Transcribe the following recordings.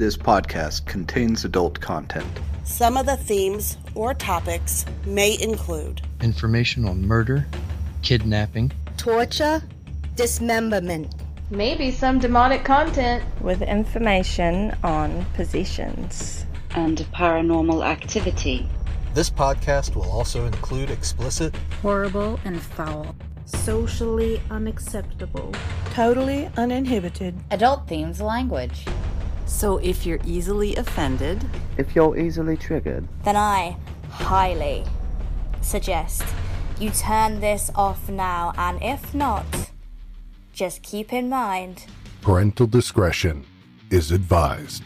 This podcast contains adult content. Some of the themes or topics may include information on murder, kidnapping, torture, dismemberment, maybe some demonic content, with information on possessions, and paranormal activity. This podcast will also include explicit, horrible, and foul, socially unacceptable, totally uninhibited, adult themes language. So if you're easily offended, if you're easily triggered, then I highly suggest you turn this off now, and if not, just keep in mind parental discretion is advised.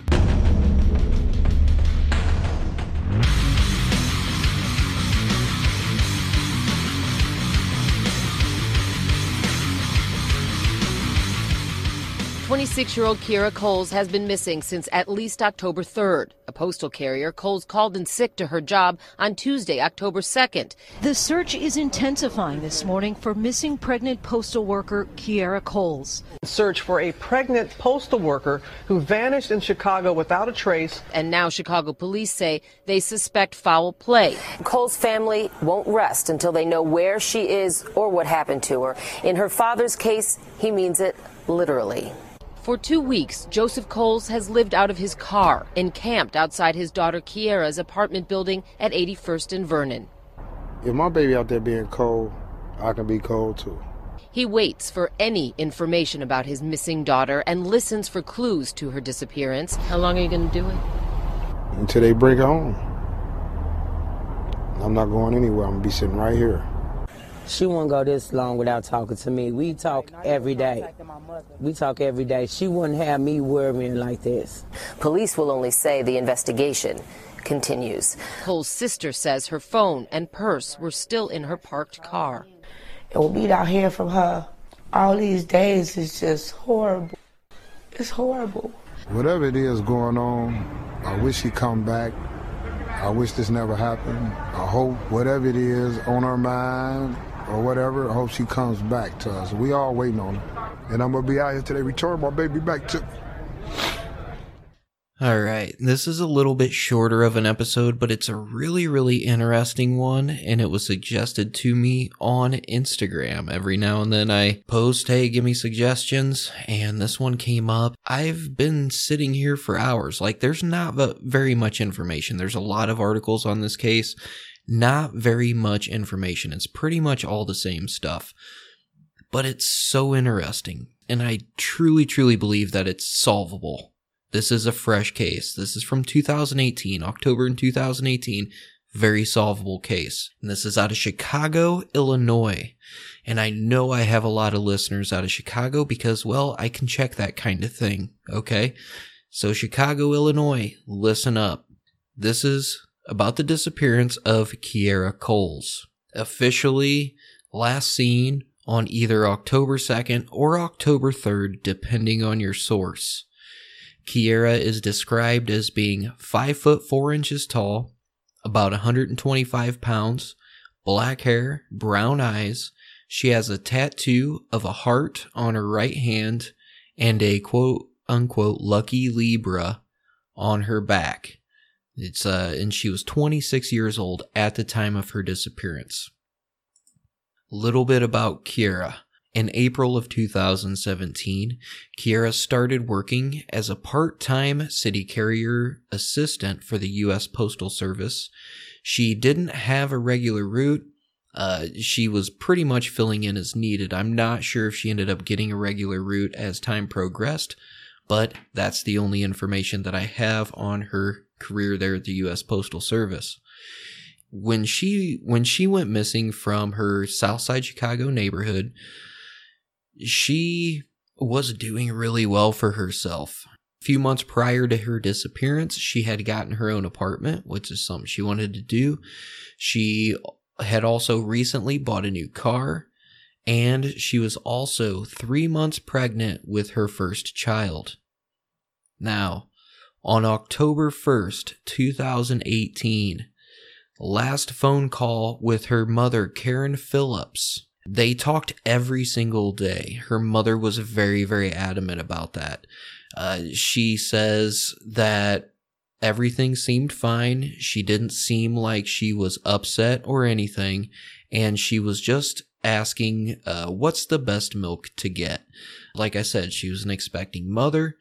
26 year old Kierra Coles has been missing since at least October 3rd. A postal carrier, Coles called in sick to her job on Tuesday, October 2nd. The search is intensifying this morning for missing pregnant postal worker Kierra Coles. Search for a pregnant postal worker who vanished in Chicago without a trace. And now Chicago police say they suspect foul play. Coles' family won't rest until they know where she is or what happened to her. In her father's case, he means it literally. For two weeks, Joseph Coles has lived out of his car, encamped outside his daughter Kierra's apartment building at 81st and Vernon. If my baby out there being cold, I can be cold too. He waits for any information about his missing daughter and listens for clues to her disappearance. How long are you going to do it? Until they bring her home. I'm not going anywhere. I'm going to be sitting right here. She wouldn't go this long without talking to me. We talk every day. We talk every day. She wouldn't have me worrying like this. Police will only say the investigation continues. Coles' sister says her phone and purse were still in her parked car. And we not hear from her all these days is just horrible. It's horrible. Whatever it is going on, I wish he'd come back. I wish this never happened. I hope whatever it is on her mind, or whatever. I hope she comes back to us. We all waiting on her. And I'm going to be out here today, return my baby back to all right, this is a little bit shorter of an episode, but it's a really, really interesting one, and it was suggested to me on Instagram. Every now and then I post, hey, give me suggestions, and this one came up. I've been sitting here for hours. Like, there's not very much information. There's a lot of articles on this case, not very much information. It's pretty much all the same stuff. But it's so interesting. And I truly, truly believe that it's solvable. This is a fresh case. This is from 2018, October in 2018. Very solvable case. And this is out of Chicago, Illinois. And I know I have a lot of listeners out of Chicago because, well, I can check that kind of thing. Okay. So Chicago, Illinois, listen up. This is about the disappearance of Kierra Coles. Officially last seen on either October 2nd or October 3rd, depending on your source. Kierra is described as being 5 foot 4 inches tall, about 125 pounds, black hair, brown eyes. She has a tattoo of a heart on her right hand and a quote unquote lucky Libra on her back. It's uh and she was 26 years old at the time of her disappearance. A Little bit about Kierra. In April of 2017, Kierra started working as a part-time city carrier assistant for the US Postal Service. She didn't have a regular route. Uh, she was pretty much filling in as needed. I'm not sure if she ended up getting a regular route as time progressed, but that's the only information that I have on her career there at the US Postal Service. When she when she went missing from her Southside Chicago neighborhood, she was doing really well for herself. A few months prior to her disappearance, she had gotten her own apartment, which is something she wanted to do. She had also recently bought a new car, and she was also three months pregnant with her first child. Now, on October 1st, 2018, last phone call with her mother, Karen Phillips, They talked every single day. Her mother was very, very adamant about that. Uh, she says that everything seemed fine. She didn't seem like she was upset or anything. And she was just asking, uh, what's the best milk to get? Like I said, she was an expecting mother.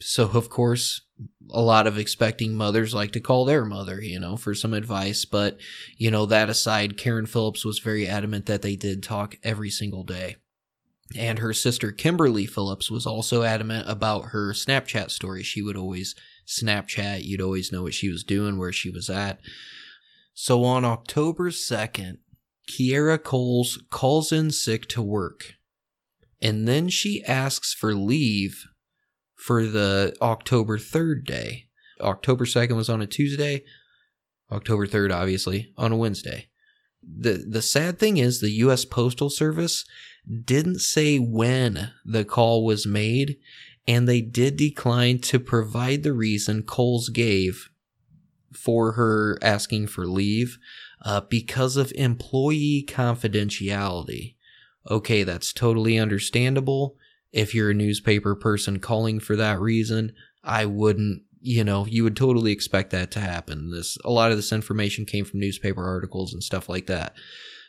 So, of course, a lot of expecting mothers like to call their mother, you know, for some advice. But, you know, that aside, Karen Phillips was very adamant that they did talk every single day. And her sister Kimberly Phillips was also adamant about her Snapchat story. She would always Snapchat, you'd always know what she was doing, where she was at. So on October 2nd, Kierra Coles calls in sick to work. And then she asks for leave for the October 3rd day. October 2nd was on a Tuesday. October 3rd, obviously, on a Wednesday. The, the sad thing is the U.S. Postal Service didn't say when the call was made, and they did decline to provide the reason Coles gave for her asking for leave uh, because of employee confidentiality. Okay, that's totally understandable if you're a newspaper person calling for that reason, I wouldn't, you know, you would totally expect that to happen. This a lot of this information came from newspaper articles and stuff like that.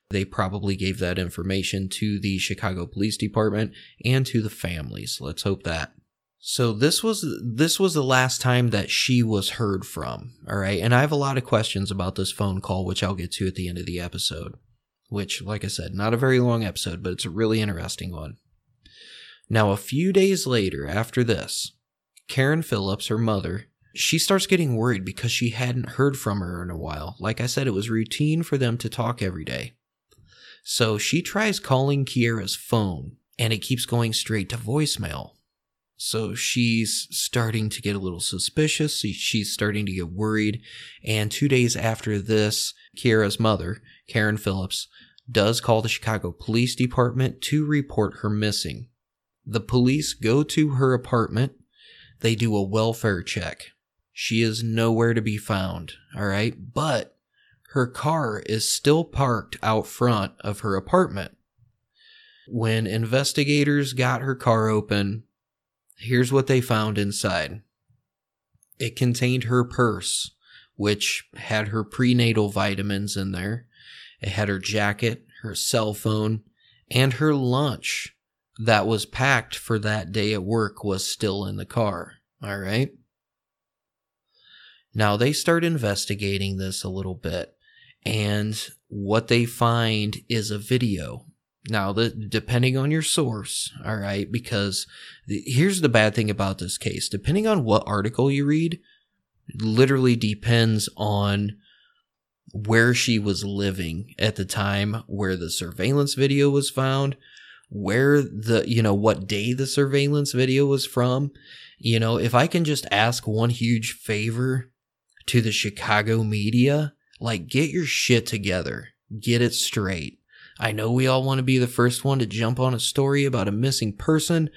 They probably gave that information to the Chicago Police Department and to the families. Let's hope that. So this was this was the last time that she was heard from, all right? And I have a lot of questions about this phone call which I'll get to at the end of the episode. Which like I said, not a very long episode, but it's a really interesting one. Now, a few days later, after this, Karen Phillips, her mother, she starts getting worried because she hadn't heard from her in a while. Like I said, it was routine for them to talk every day. So she tries calling Kierra's phone and it keeps going straight to voicemail. So she's starting to get a little suspicious. She's starting to get worried. And two days after this, Kierra's mother, Karen Phillips, does call the Chicago Police Department to report her missing. The police go to her apartment. They do a welfare check. She is nowhere to be found, all right? But her car is still parked out front of her apartment. When investigators got her car open, here's what they found inside it contained her purse, which had her prenatal vitamins in there. It had her jacket, her cell phone, and her lunch that was packed for that day at work was still in the car. All right. Now they start investigating this a little bit, and what they find is a video. Now, the, depending on your source, all right, because the, here's the bad thing about this case. Depending on what article you read, literally depends on where she was living at the time where the surveillance video was found, where the, you know, what day the surveillance video was from. You know, if I can just ask one huge favor to the Chicago media, like get your shit together, get it straight. I know we all want to be the first one to jump on a story about a missing person,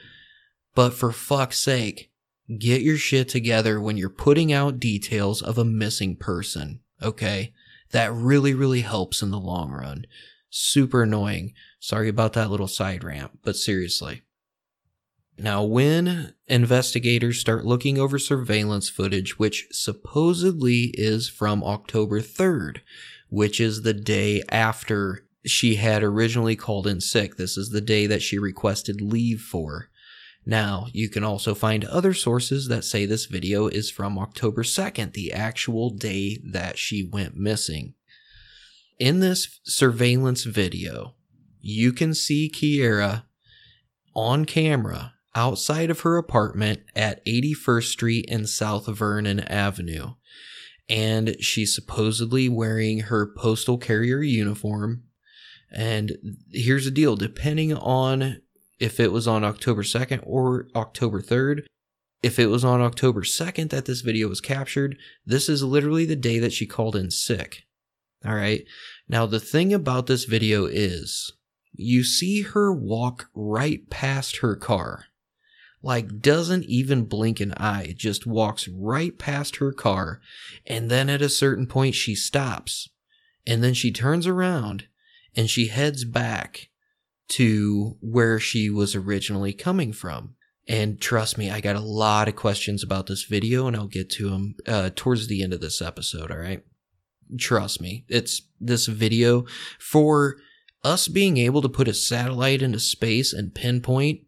but for fuck's sake, get your shit together when you're putting out details of a missing person, okay? That really, really helps in the long run. Super annoying. Sorry about that little side rant, but seriously. Now, when investigators start looking over surveillance footage, which supposedly is from October 3rd, which is the day after she had originally called in sick, this is the day that she requested leave for. Now, you can also find other sources that say this video is from October 2nd, the actual day that she went missing. In this surveillance video, you can see Kierra on camera outside of her apartment at 81st Street and South Vernon Avenue. And she's supposedly wearing her postal carrier uniform. And here's the deal depending on if it was on October 2nd or October 3rd, if it was on October 2nd that this video was captured, this is literally the day that she called in sick. All right. Now, the thing about this video is you see her walk right past her car. Like, doesn't even blink an eye, just walks right past her car. And then at a certain point, she stops. And then she turns around and she heads back to where she was originally coming from. And trust me, I got a lot of questions about this video, and I'll get to them uh, towards the end of this episode. All right, trust me, it's this video for us being able to put a satellite into space and pinpoint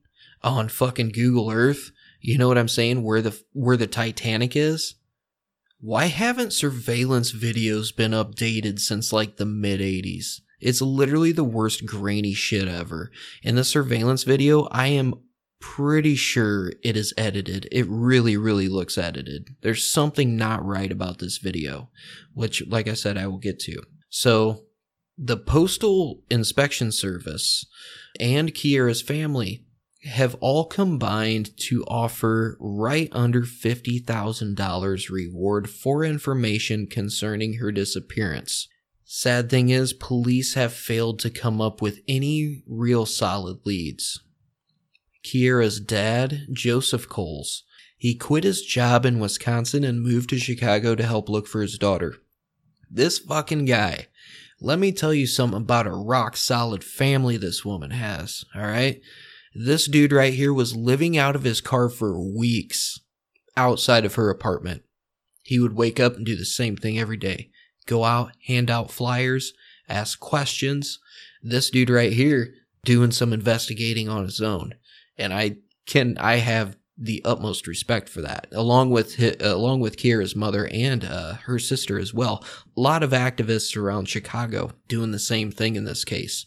on fucking Google Earth. You know what I'm saying? Where the where the Titanic is. Why haven't surveillance videos been updated since like the mid 80s? It's literally the worst grainy shit ever. In the surveillance video, I am pretty sure it is edited. It really, really looks edited. There's something not right about this video, which, like I said, I will get to. So, the Postal Inspection Service and Kierra's family have all combined to offer right under $50,000 reward for information concerning her disappearance. Sad thing is, police have failed to come up with any real solid leads. Kierra's dad, Joseph Coles, he quit his job in Wisconsin and moved to Chicago to help look for his daughter. This fucking guy, let me tell you something about a rock solid family this woman has, alright? This dude right here was living out of his car for weeks outside of her apartment. He would wake up and do the same thing every day go out, hand out flyers, ask questions. This dude right here doing some investigating on his own. And I can, I have the utmost respect for that, along with along with Kierra's mother and uh, her sister as well. A lot of activists around Chicago doing the same thing in this case.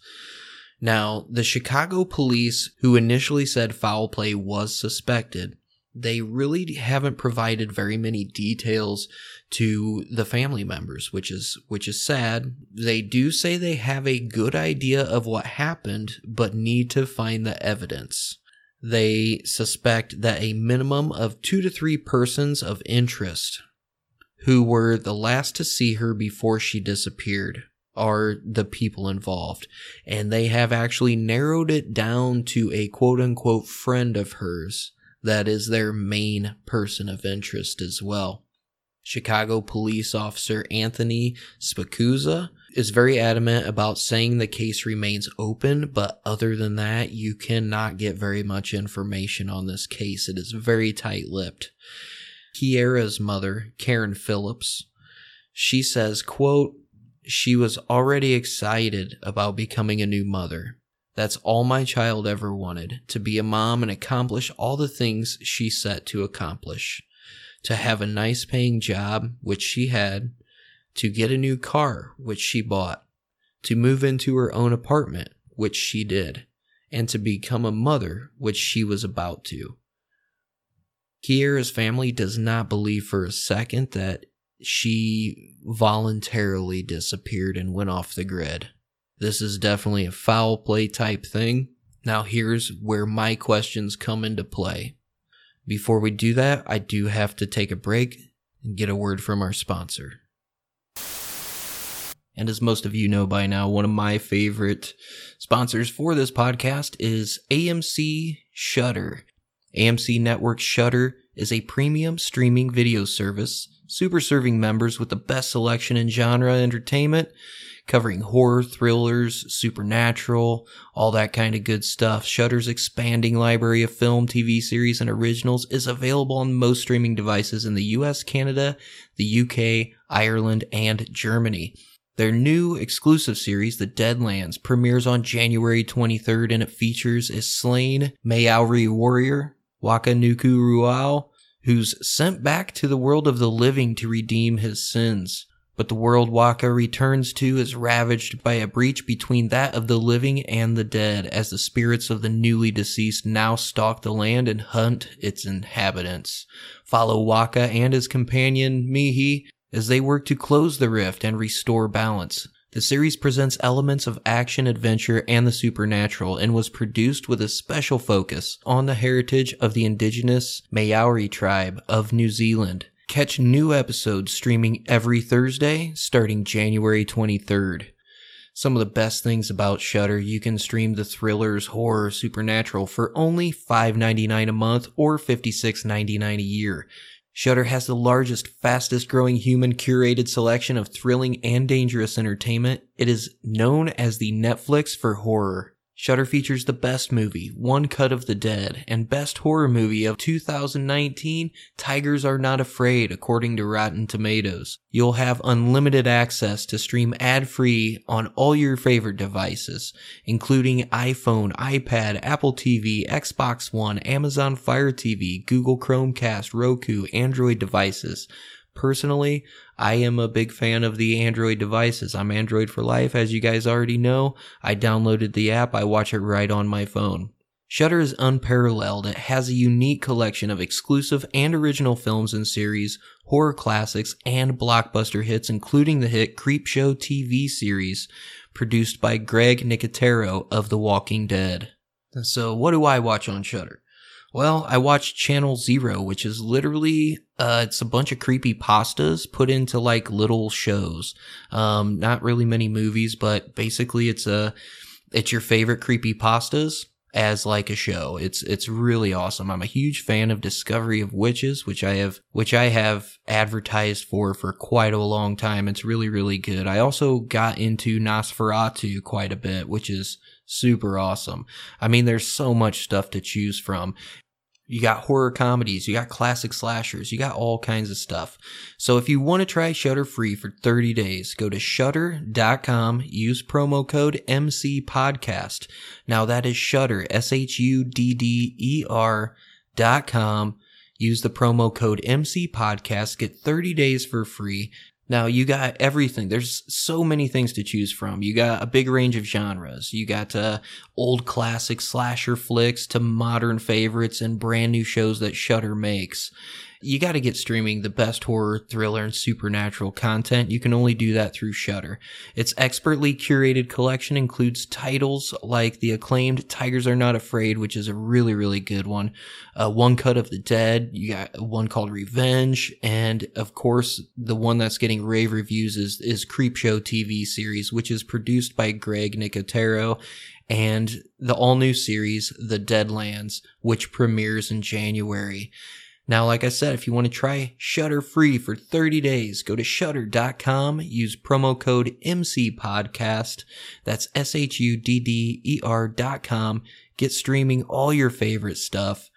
Now, the Chicago police, who initially said foul play was suspected, they really haven't provided very many details to the family members, which is which is sad. They do say they have a good idea of what happened, but need to find the evidence. They suspect that a minimum of 2 to 3 persons of interest who were the last to see her before she disappeared are the people involved. And they have actually narrowed it down to a quote unquote friend of hers that is their main person of interest as well. Chicago police officer Anthony Spicuzza is very adamant about saying the case remains open, but other than that, you cannot get very much information on this case. It is very tight lipped. Kierra's mother, Karen Phillips, she says, quote, she was already excited about becoming a new mother. That's all my child ever wanted to be a mom and accomplish all the things she set to accomplish. To have a nice paying job, which she had, to get a new car, which she bought, to move into her own apartment, which she did, and to become a mother, which she was about to. Kierra's family does not believe for a second that she voluntarily disappeared and went off the grid. This is definitely a foul play type thing. Now, here's where my questions come into play. Before we do that, I do have to take a break and get a word from our sponsor. And as most of you know by now, one of my favorite sponsors for this podcast is AMC Shudder. AMC Network Shudder is a premium streaming video service super serving members with the best selection in genre entertainment, covering horror, thrillers, supernatural, all that kind of good stuff. Shudder's expanding library of film, TV series, and originals is available on most streaming devices in the US, Canada, the UK, Ireland, and Germany. Their new exclusive series, The Deadlands, premieres on January 23rd and it features a slain Maori warrior, Waka Nuku Rau, who's sent back to the world of the living to redeem his sins. But the world Waka returns to is ravaged by a breach between that of the living and the dead, as the spirits of the newly deceased now stalk the land and hunt its inhabitants. Follow Waka and his companion Mihi as they work to close the rift and restore balance. The series presents elements of action, adventure, and the supernatural and was produced with a special focus on the heritage of the indigenous Maori tribe of New Zealand. Catch new episodes streaming every Thursday starting January 23rd. Some of the best things about Shudder, you can stream the thrillers, horror, supernatural for only $5.99 a month or $56.99 a year. Shudder has the largest, fastest growing human curated selection of thrilling and dangerous entertainment. It is known as the Netflix for horror. Shudder features the best movie, One Cut of the Dead, and best horror movie of 2019, Tigers Are Not Afraid, according to Rotten Tomatoes. You'll have unlimited access to stream ad-free on all your favorite devices, including iPhone, iPad, Apple TV, Xbox One, Amazon Fire TV, Google Chromecast, Roku, Android devices. Personally, I am a big fan of the Android devices. I'm Android for life, as you guys already know. I downloaded the app, I watch it right on my phone. Shudder is unparalleled. It has a unique collection of exclusive and original films and series, horror classics, and blockbuster hits, including the hit Creepshow TV series produced by Greg Nicotero of The Walking Dead. So, what do I watch on Shudder? Well, I watched Channel Zero, which is literally uh, it's a bunch of creepy pastas put into like little shows. Um, not really many movies, but basically it's a it's your favorite creepy pastas as like a show. It's it's really awesome. I'm a huge fan of Discovery of Witches, which I have which I have advertised for for quite a long time. It's really really good. I also got into Nosferatu quite a bit, which is super awesome. I mean, there's so much stuff to choose from. You got horror comedies, you got classic slashers, you got all kinds of stuff. So if you want to try Shudder free for 30 days, go to shudder.com, use promo code MC podcast. Now that is Shudder, S H U D D E R dot com. Use the promo code MC podcast, get 30 days for free. Now you got everything. There's so many things to choose from. You got a big range of genres. You got uh, old classic slasher flicks to modern favorites and brand new shows that Shudder makes. You got to get streaming the best horror, thriller, and supernatural content. You can only do that through Shudder. Its expertly curated collection includes titles like the acclaimed Tigers Are Not Afraid, which is a really, really good one. Uh, one Cut of the Dead. You got one called Revenge. And of course, the one that's getting rave reviews is, is Creepshow TV series, which is produced by Greg Nicotero and the all new series, The Deadlands, which premieres in January. Now, like I said, if you want to try Shudder free for 30 days, go to shudder.com, use promo code MCPodcast. That's S H U D D E R dot com. Get streaming all your favorite stuff.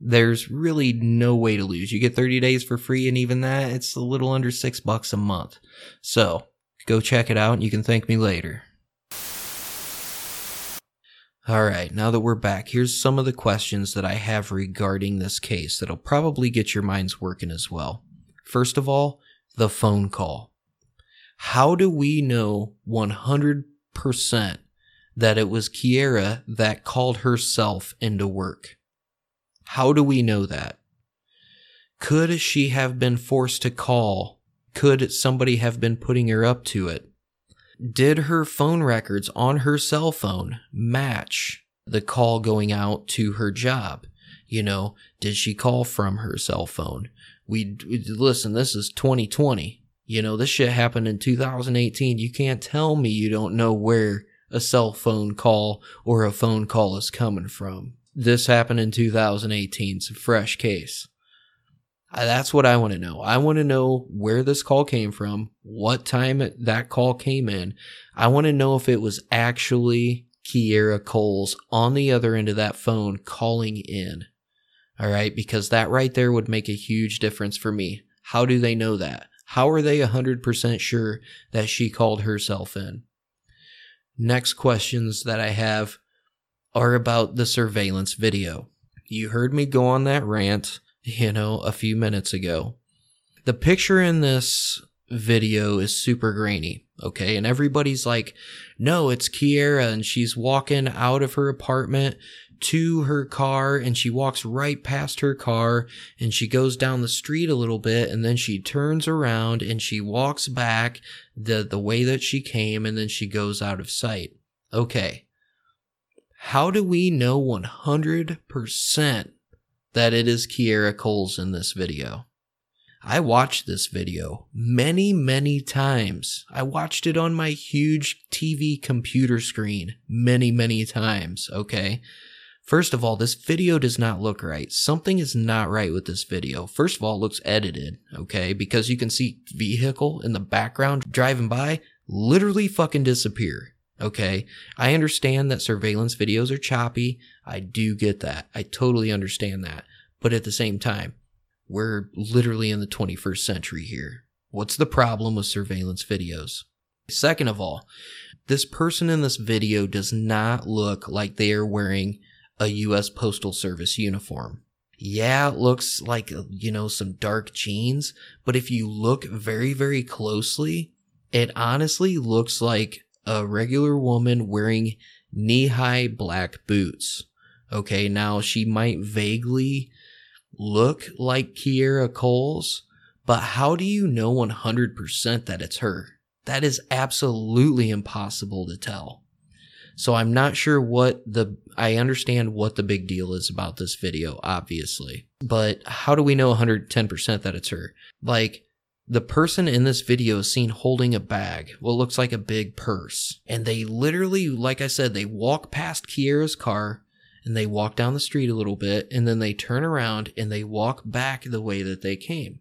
There's really no way to lose. You get 30 days for free, and even that, it's a little under six bucks a month. So go check it out, and you can thank me later. All right, now that we're back, here's some of the questions that I have regarding this case that'll probably get your minds working as well. First of all, the phone call. How do we know 100% that it was Kierra that called herself into work? How do we know that? Could she have been forced to call? Could somebody have been putting her up to it? Did her phone records on her cell phone match the call going out to her job? You know, did she call from her cell phone? We, listen, this is 2020. You know, this shit happened in 2018. You can't tell me you don't know where a cell phone call or a phone call is coming from. This happened in 2018. It's a fresh case. Uh, that's what I want to know. I want to know where this call came from, what time that call came in. I want to know if it was actually Kierra Coles on the other end of that phone calling in. All right, because that right there would make a huge difference for me. How do they know that? How are they 100% sure that she called herself in? Next questions that I have are about the surveillance video. You heard me go on that rant you know, a few minutes ago. The picture in this video is super grainy, okay? And everybody's like, no, it's Kierra, and she's walking out of her apartment to her car and she walks right past her car and she goes down the street a little bit and then she turns around and she walks back the the way that she came and then she goes out of sight. Okay. How do we know 100% that it is Kierra Coles in this video. I watched this video many, many times. I watched it on my huge TV computer screen many, many times, okay? First of all, this video does not look right. Something is not right with this video. First of all, it looks edited, okay? Because you can see vehicle in the background driving by literally fucking disappear. Okay. I understand that surveillance videos are choppy. I do get that. I totally understand that. But at the same time, we're literally in the 21st century here. What's the problem with surveillance videos? Second of all, this person in this video does not look like they are wearing a U.S. Postal Service uniform. Yeah, it looks like, you know, some dark jeans, but if you look very, very closely, it honestly looks like a regular woman wearing knee high black boots. Okay, now she might vaguely look like Kierra Coles, but how do you know 100% that it's her? That is absolutely impossible to tell. So I'm not sure what the, I understand what the big deal is about this video, obviously, but how do we know 110% that it's her? Like, the person in this video is seen holding a bag, what looks like a big purse. And they literally, like I said, they walk past Kierra's car and they walk down the street a little bit and then they turn around and they walk back the way that they came.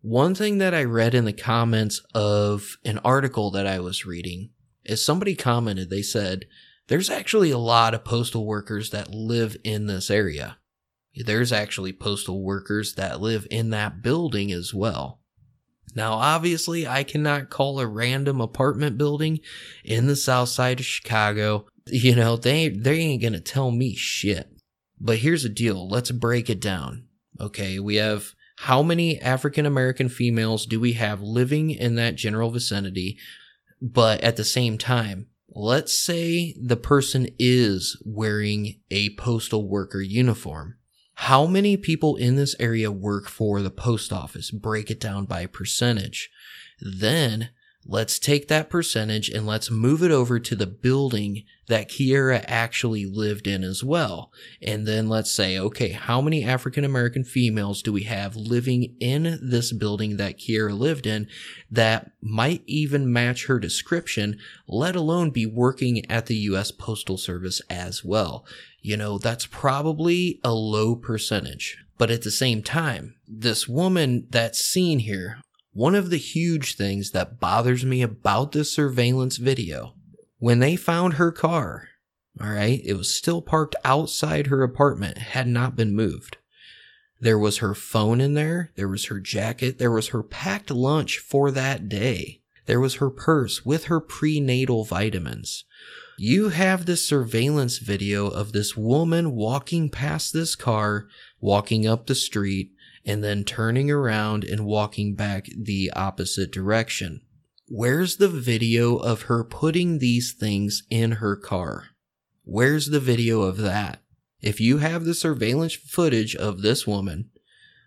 One thing that I read in the comments of an article that I was reading is somebody commented, they said, there's actually a lot of postal workers that live in this area. There's actually postal workers that live in that building as well. Now, obviously, I cannot call a random apartment building in the south side of Chicago. You know, they, they ain't gonna tell me shit. But here's the deal. Let's break it down. Okay. We have how many African American females do we have living in that general vicinity? But at the same time, let's say the person is wearing a postal worker uniform. How many people in this area work for the post office? Break it down by percentage. Then let's take that percentage and let's move it over to the building that Kierra actually lived in as well. And then let's say, okay, how many African American females do we have living in this building that Kierra lived in that might even match her description, let alone be working at the U.S. Postal Service as well? You know, that's probably a low percentage. But at the same time, this woman that's seen here, one of the huge things that bothers me about this surveillance video, when they found her car, all right, it was still parked outside her apartment, had not been moved. There was her phone in there, there was her jacket, there was her packed lunch for that day, there was her purse with her prenatal vitamins. You have this surveillance video of this woman walking past this car, walking up the street, and then turning around and walking back the opposite direction. Where's the video of her putting these things in her car? Where's the video of that? If you have the surveillance footage of this woman,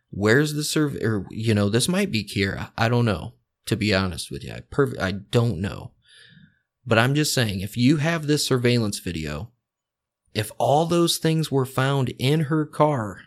where's the survey? Or you know, this might be Kierra. I don't know. To be honest with you, I I don't know. But I'm just saying, if you have this surveillance video, if all those things were found in her car,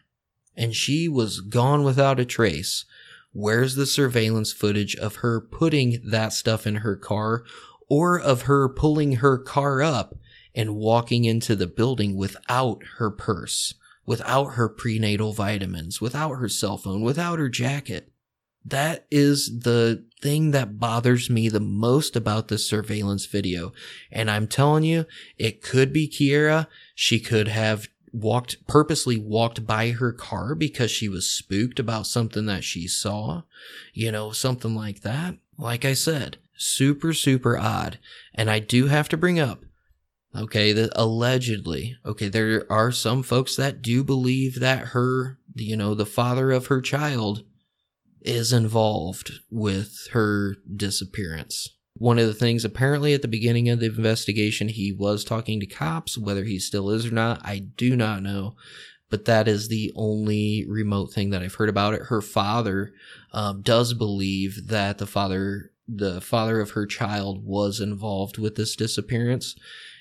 and she was gone without a trace. Where's the surveillance footage of her putting that stuff in her car or of her pulling her car up and walking into the building without her purse, without her prenatal vitamins, without her cell phone, without her jacket? That is the thing that bothers me the most about this surveillance video. And I'm telling you, it could be Kierra. She could have walked purposely walked by her car because she was spooked about something that she saw, you know, something like that. Like I said, super super odd. And I do have to bring up okay, that allegedly, okay, there are some folks that do believe that her, you know, the father of her child is involved with her disappearance. One of the things, apparently, at the beginning of the investigation, he was talking to cops. Whether he still is or not, I do not know. But that is the only remote thing that I've heard about it. Her father um, does believe that the father, the father of her child, was involved with this disappearance.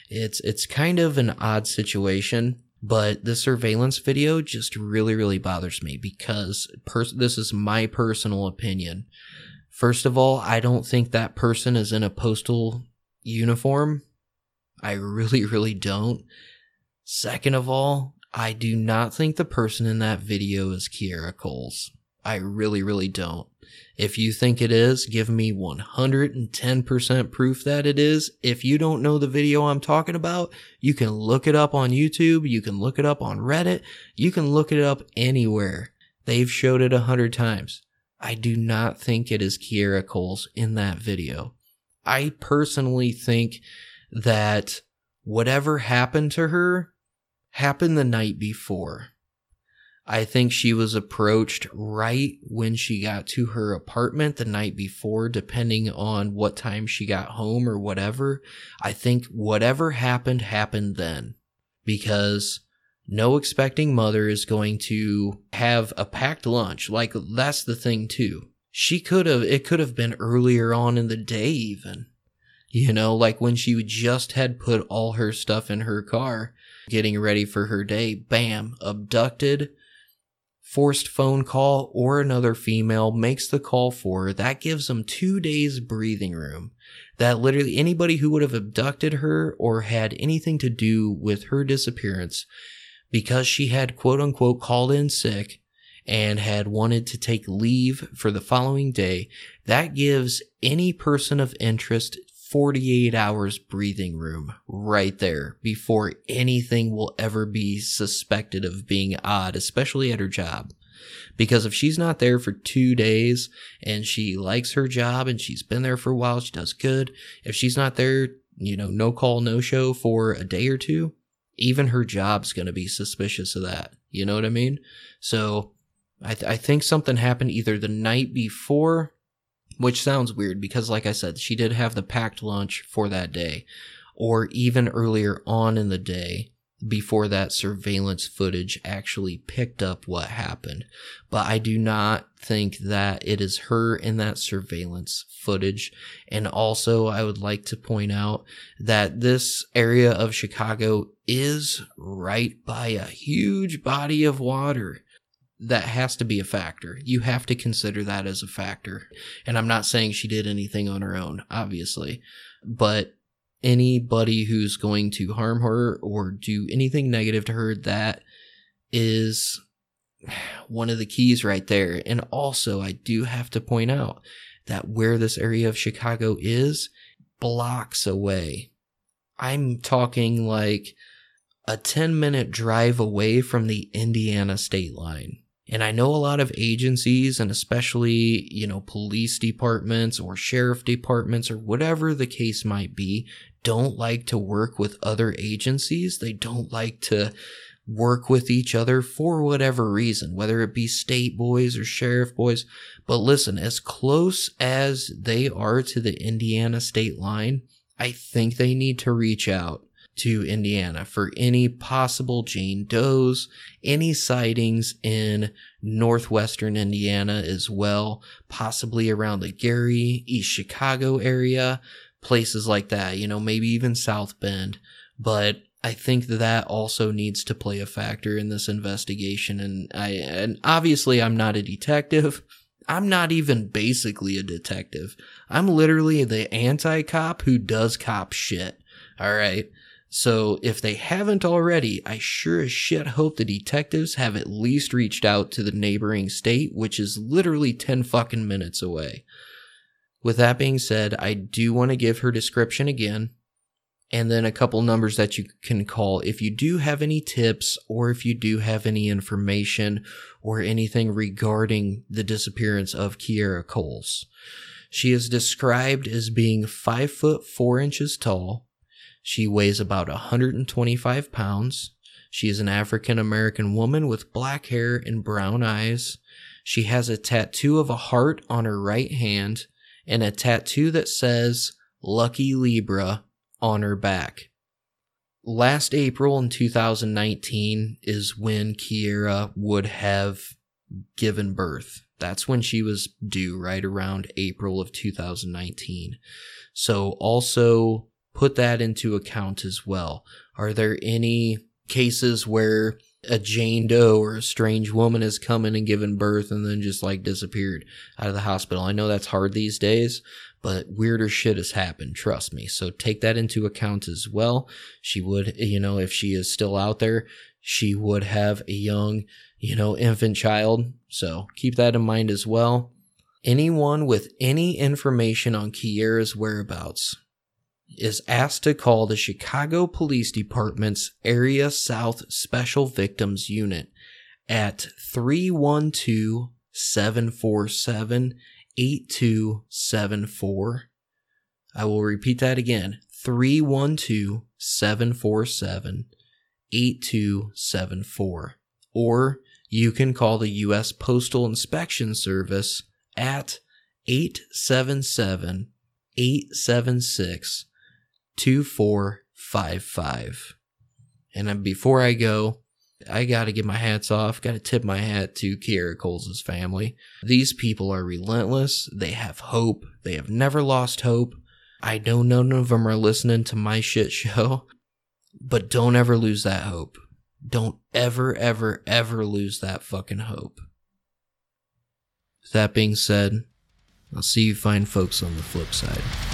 It's it's kind of an odd situation, but the surveillance video just really really bothers me because pers- this is my personal opinion. First of all, I don't think that person is in a postal uniform. I really, really don't. Second of all, I do not think the person in that video is Kierra Coles. I really, really don't. If you think it is, give me 110% proof that it is. If you don't know the video I'm talking about, you can look it up on YouTube. You can look it up on Reddit. You can look it up anywhere. They've showed it a hundred times. I do not think it is Kierra Coles in that video. I personally think that whatever happened to her happened the night before. I think she was approached right when she got to her apartment the night before, depending on what time she got home or whatever. I think whatever happened happened then because no expecting mother is going to have a packed lunch. Like that's the thing too. She could have, it could have been earlier on in the day even. You know, like when she just had put all her stuff in her car, getting ready for her day, bam, abducted, forced phone call, or another female makes the call for her. That gives them two days breathing room. That literally anybody who would have abducted her or had anything to do with her disappearance because she had quote unquote called in sick and had wanted to take leave for the following day, that gives any person of interest 48 hours breathing room right there before anything will ever be suspected of being odd, especially at her job. Because if she's not there for two days and she likes her job and she's been there for a while, she does good. If she's not there, you know, no call, no show for a day or two, even her job's going to be suspicious of that. You know what I mean? So I, th- I think something happened either the night before which sounds weird because, like I said, she did have the packed lunch for that day, or even earlier on in the day before that surveillance footage actually picked up what happened. But I do not think that it is her in that surveillance footage. And also, I would like to point out that this area of Chicago is right by a huge body of water that has to be a factor. You have to consider that as a factor. And I'm not saying she did anything on her own, obviously, but anybody who's going to harm her or do anything negative to her, that is one of the keys right there. And also, I do have to point out that where this area of Chicago is, blocks away. I'm talking like a 10 minute drive away from the Indiana state line. And I know a lot of agencies and especially, you know, police departments or sheriff departments or whatever the case might be don't like to work with other agencies. They don't like to work with each other for whatever reason, whether it be state boys or sheriff boys. But listen, as close as they are to the Indiana state line, I think they need to reach out to Indiana for any possible Jane Does, any sightings in northwestern Indiana as well, possibly around the Gary, East Chicago area, places like that, you know, maybe even South Bend. But I think that also needs to play a factor in this investigation. And I, and obviously I'm not a detective. I'm not even basically a detective. I'm literally the anti cop who does cop shit. All right. So if they haven't already, I sure as shit hope the detectives have at least reached out to the neighboring state, which is literally 10 fucking minutes away. With that being said, I do want to give her description again and then a couple numbers that you can call if you do have any tips or if you do have any information or anything regarding the disappearance of Kierra Coles. She is described as being five foot four inches tall, she weighs about 125 pounds. She is an African American woman with black hair and brown eyes. She has a tattoo of a heart on her right hand and a tattoo that says Lucky Libra on her back. Last April in 2019 is when Kierra would have given birth. That's when she was due, right around April of 2019. So also put that into account as well. Are there any cases where a Jane Doe or a strange woman has come in and given birth and then just like disappeared out of the hospital? I know that's hard these days, but weirder shit has happened. Trust me. So take that into account as well. She would, you know, if she is still out there, she would have a young, you know, infant child. So keep that in mind as well. Anyone with any information on Kierra's whereabouts is asked to call the Chicago Police Department's Area South Special Victims Unit at 312 747 8274. I will repeat that again 312 747 8274. Or you can call the U.S. Postal Inspection Service at 877 876 2455. And before I go, I got to give my hats off, got to tip my hat to Kierra Coles' family. These people are relentless. They have hope. They have never lost hope. I know none of them are listening to my shit show, but don't ever lose that hope. Don't ever, ever, ever lose that fucking hope. With that being said, I'll see you fine folks on the flip side.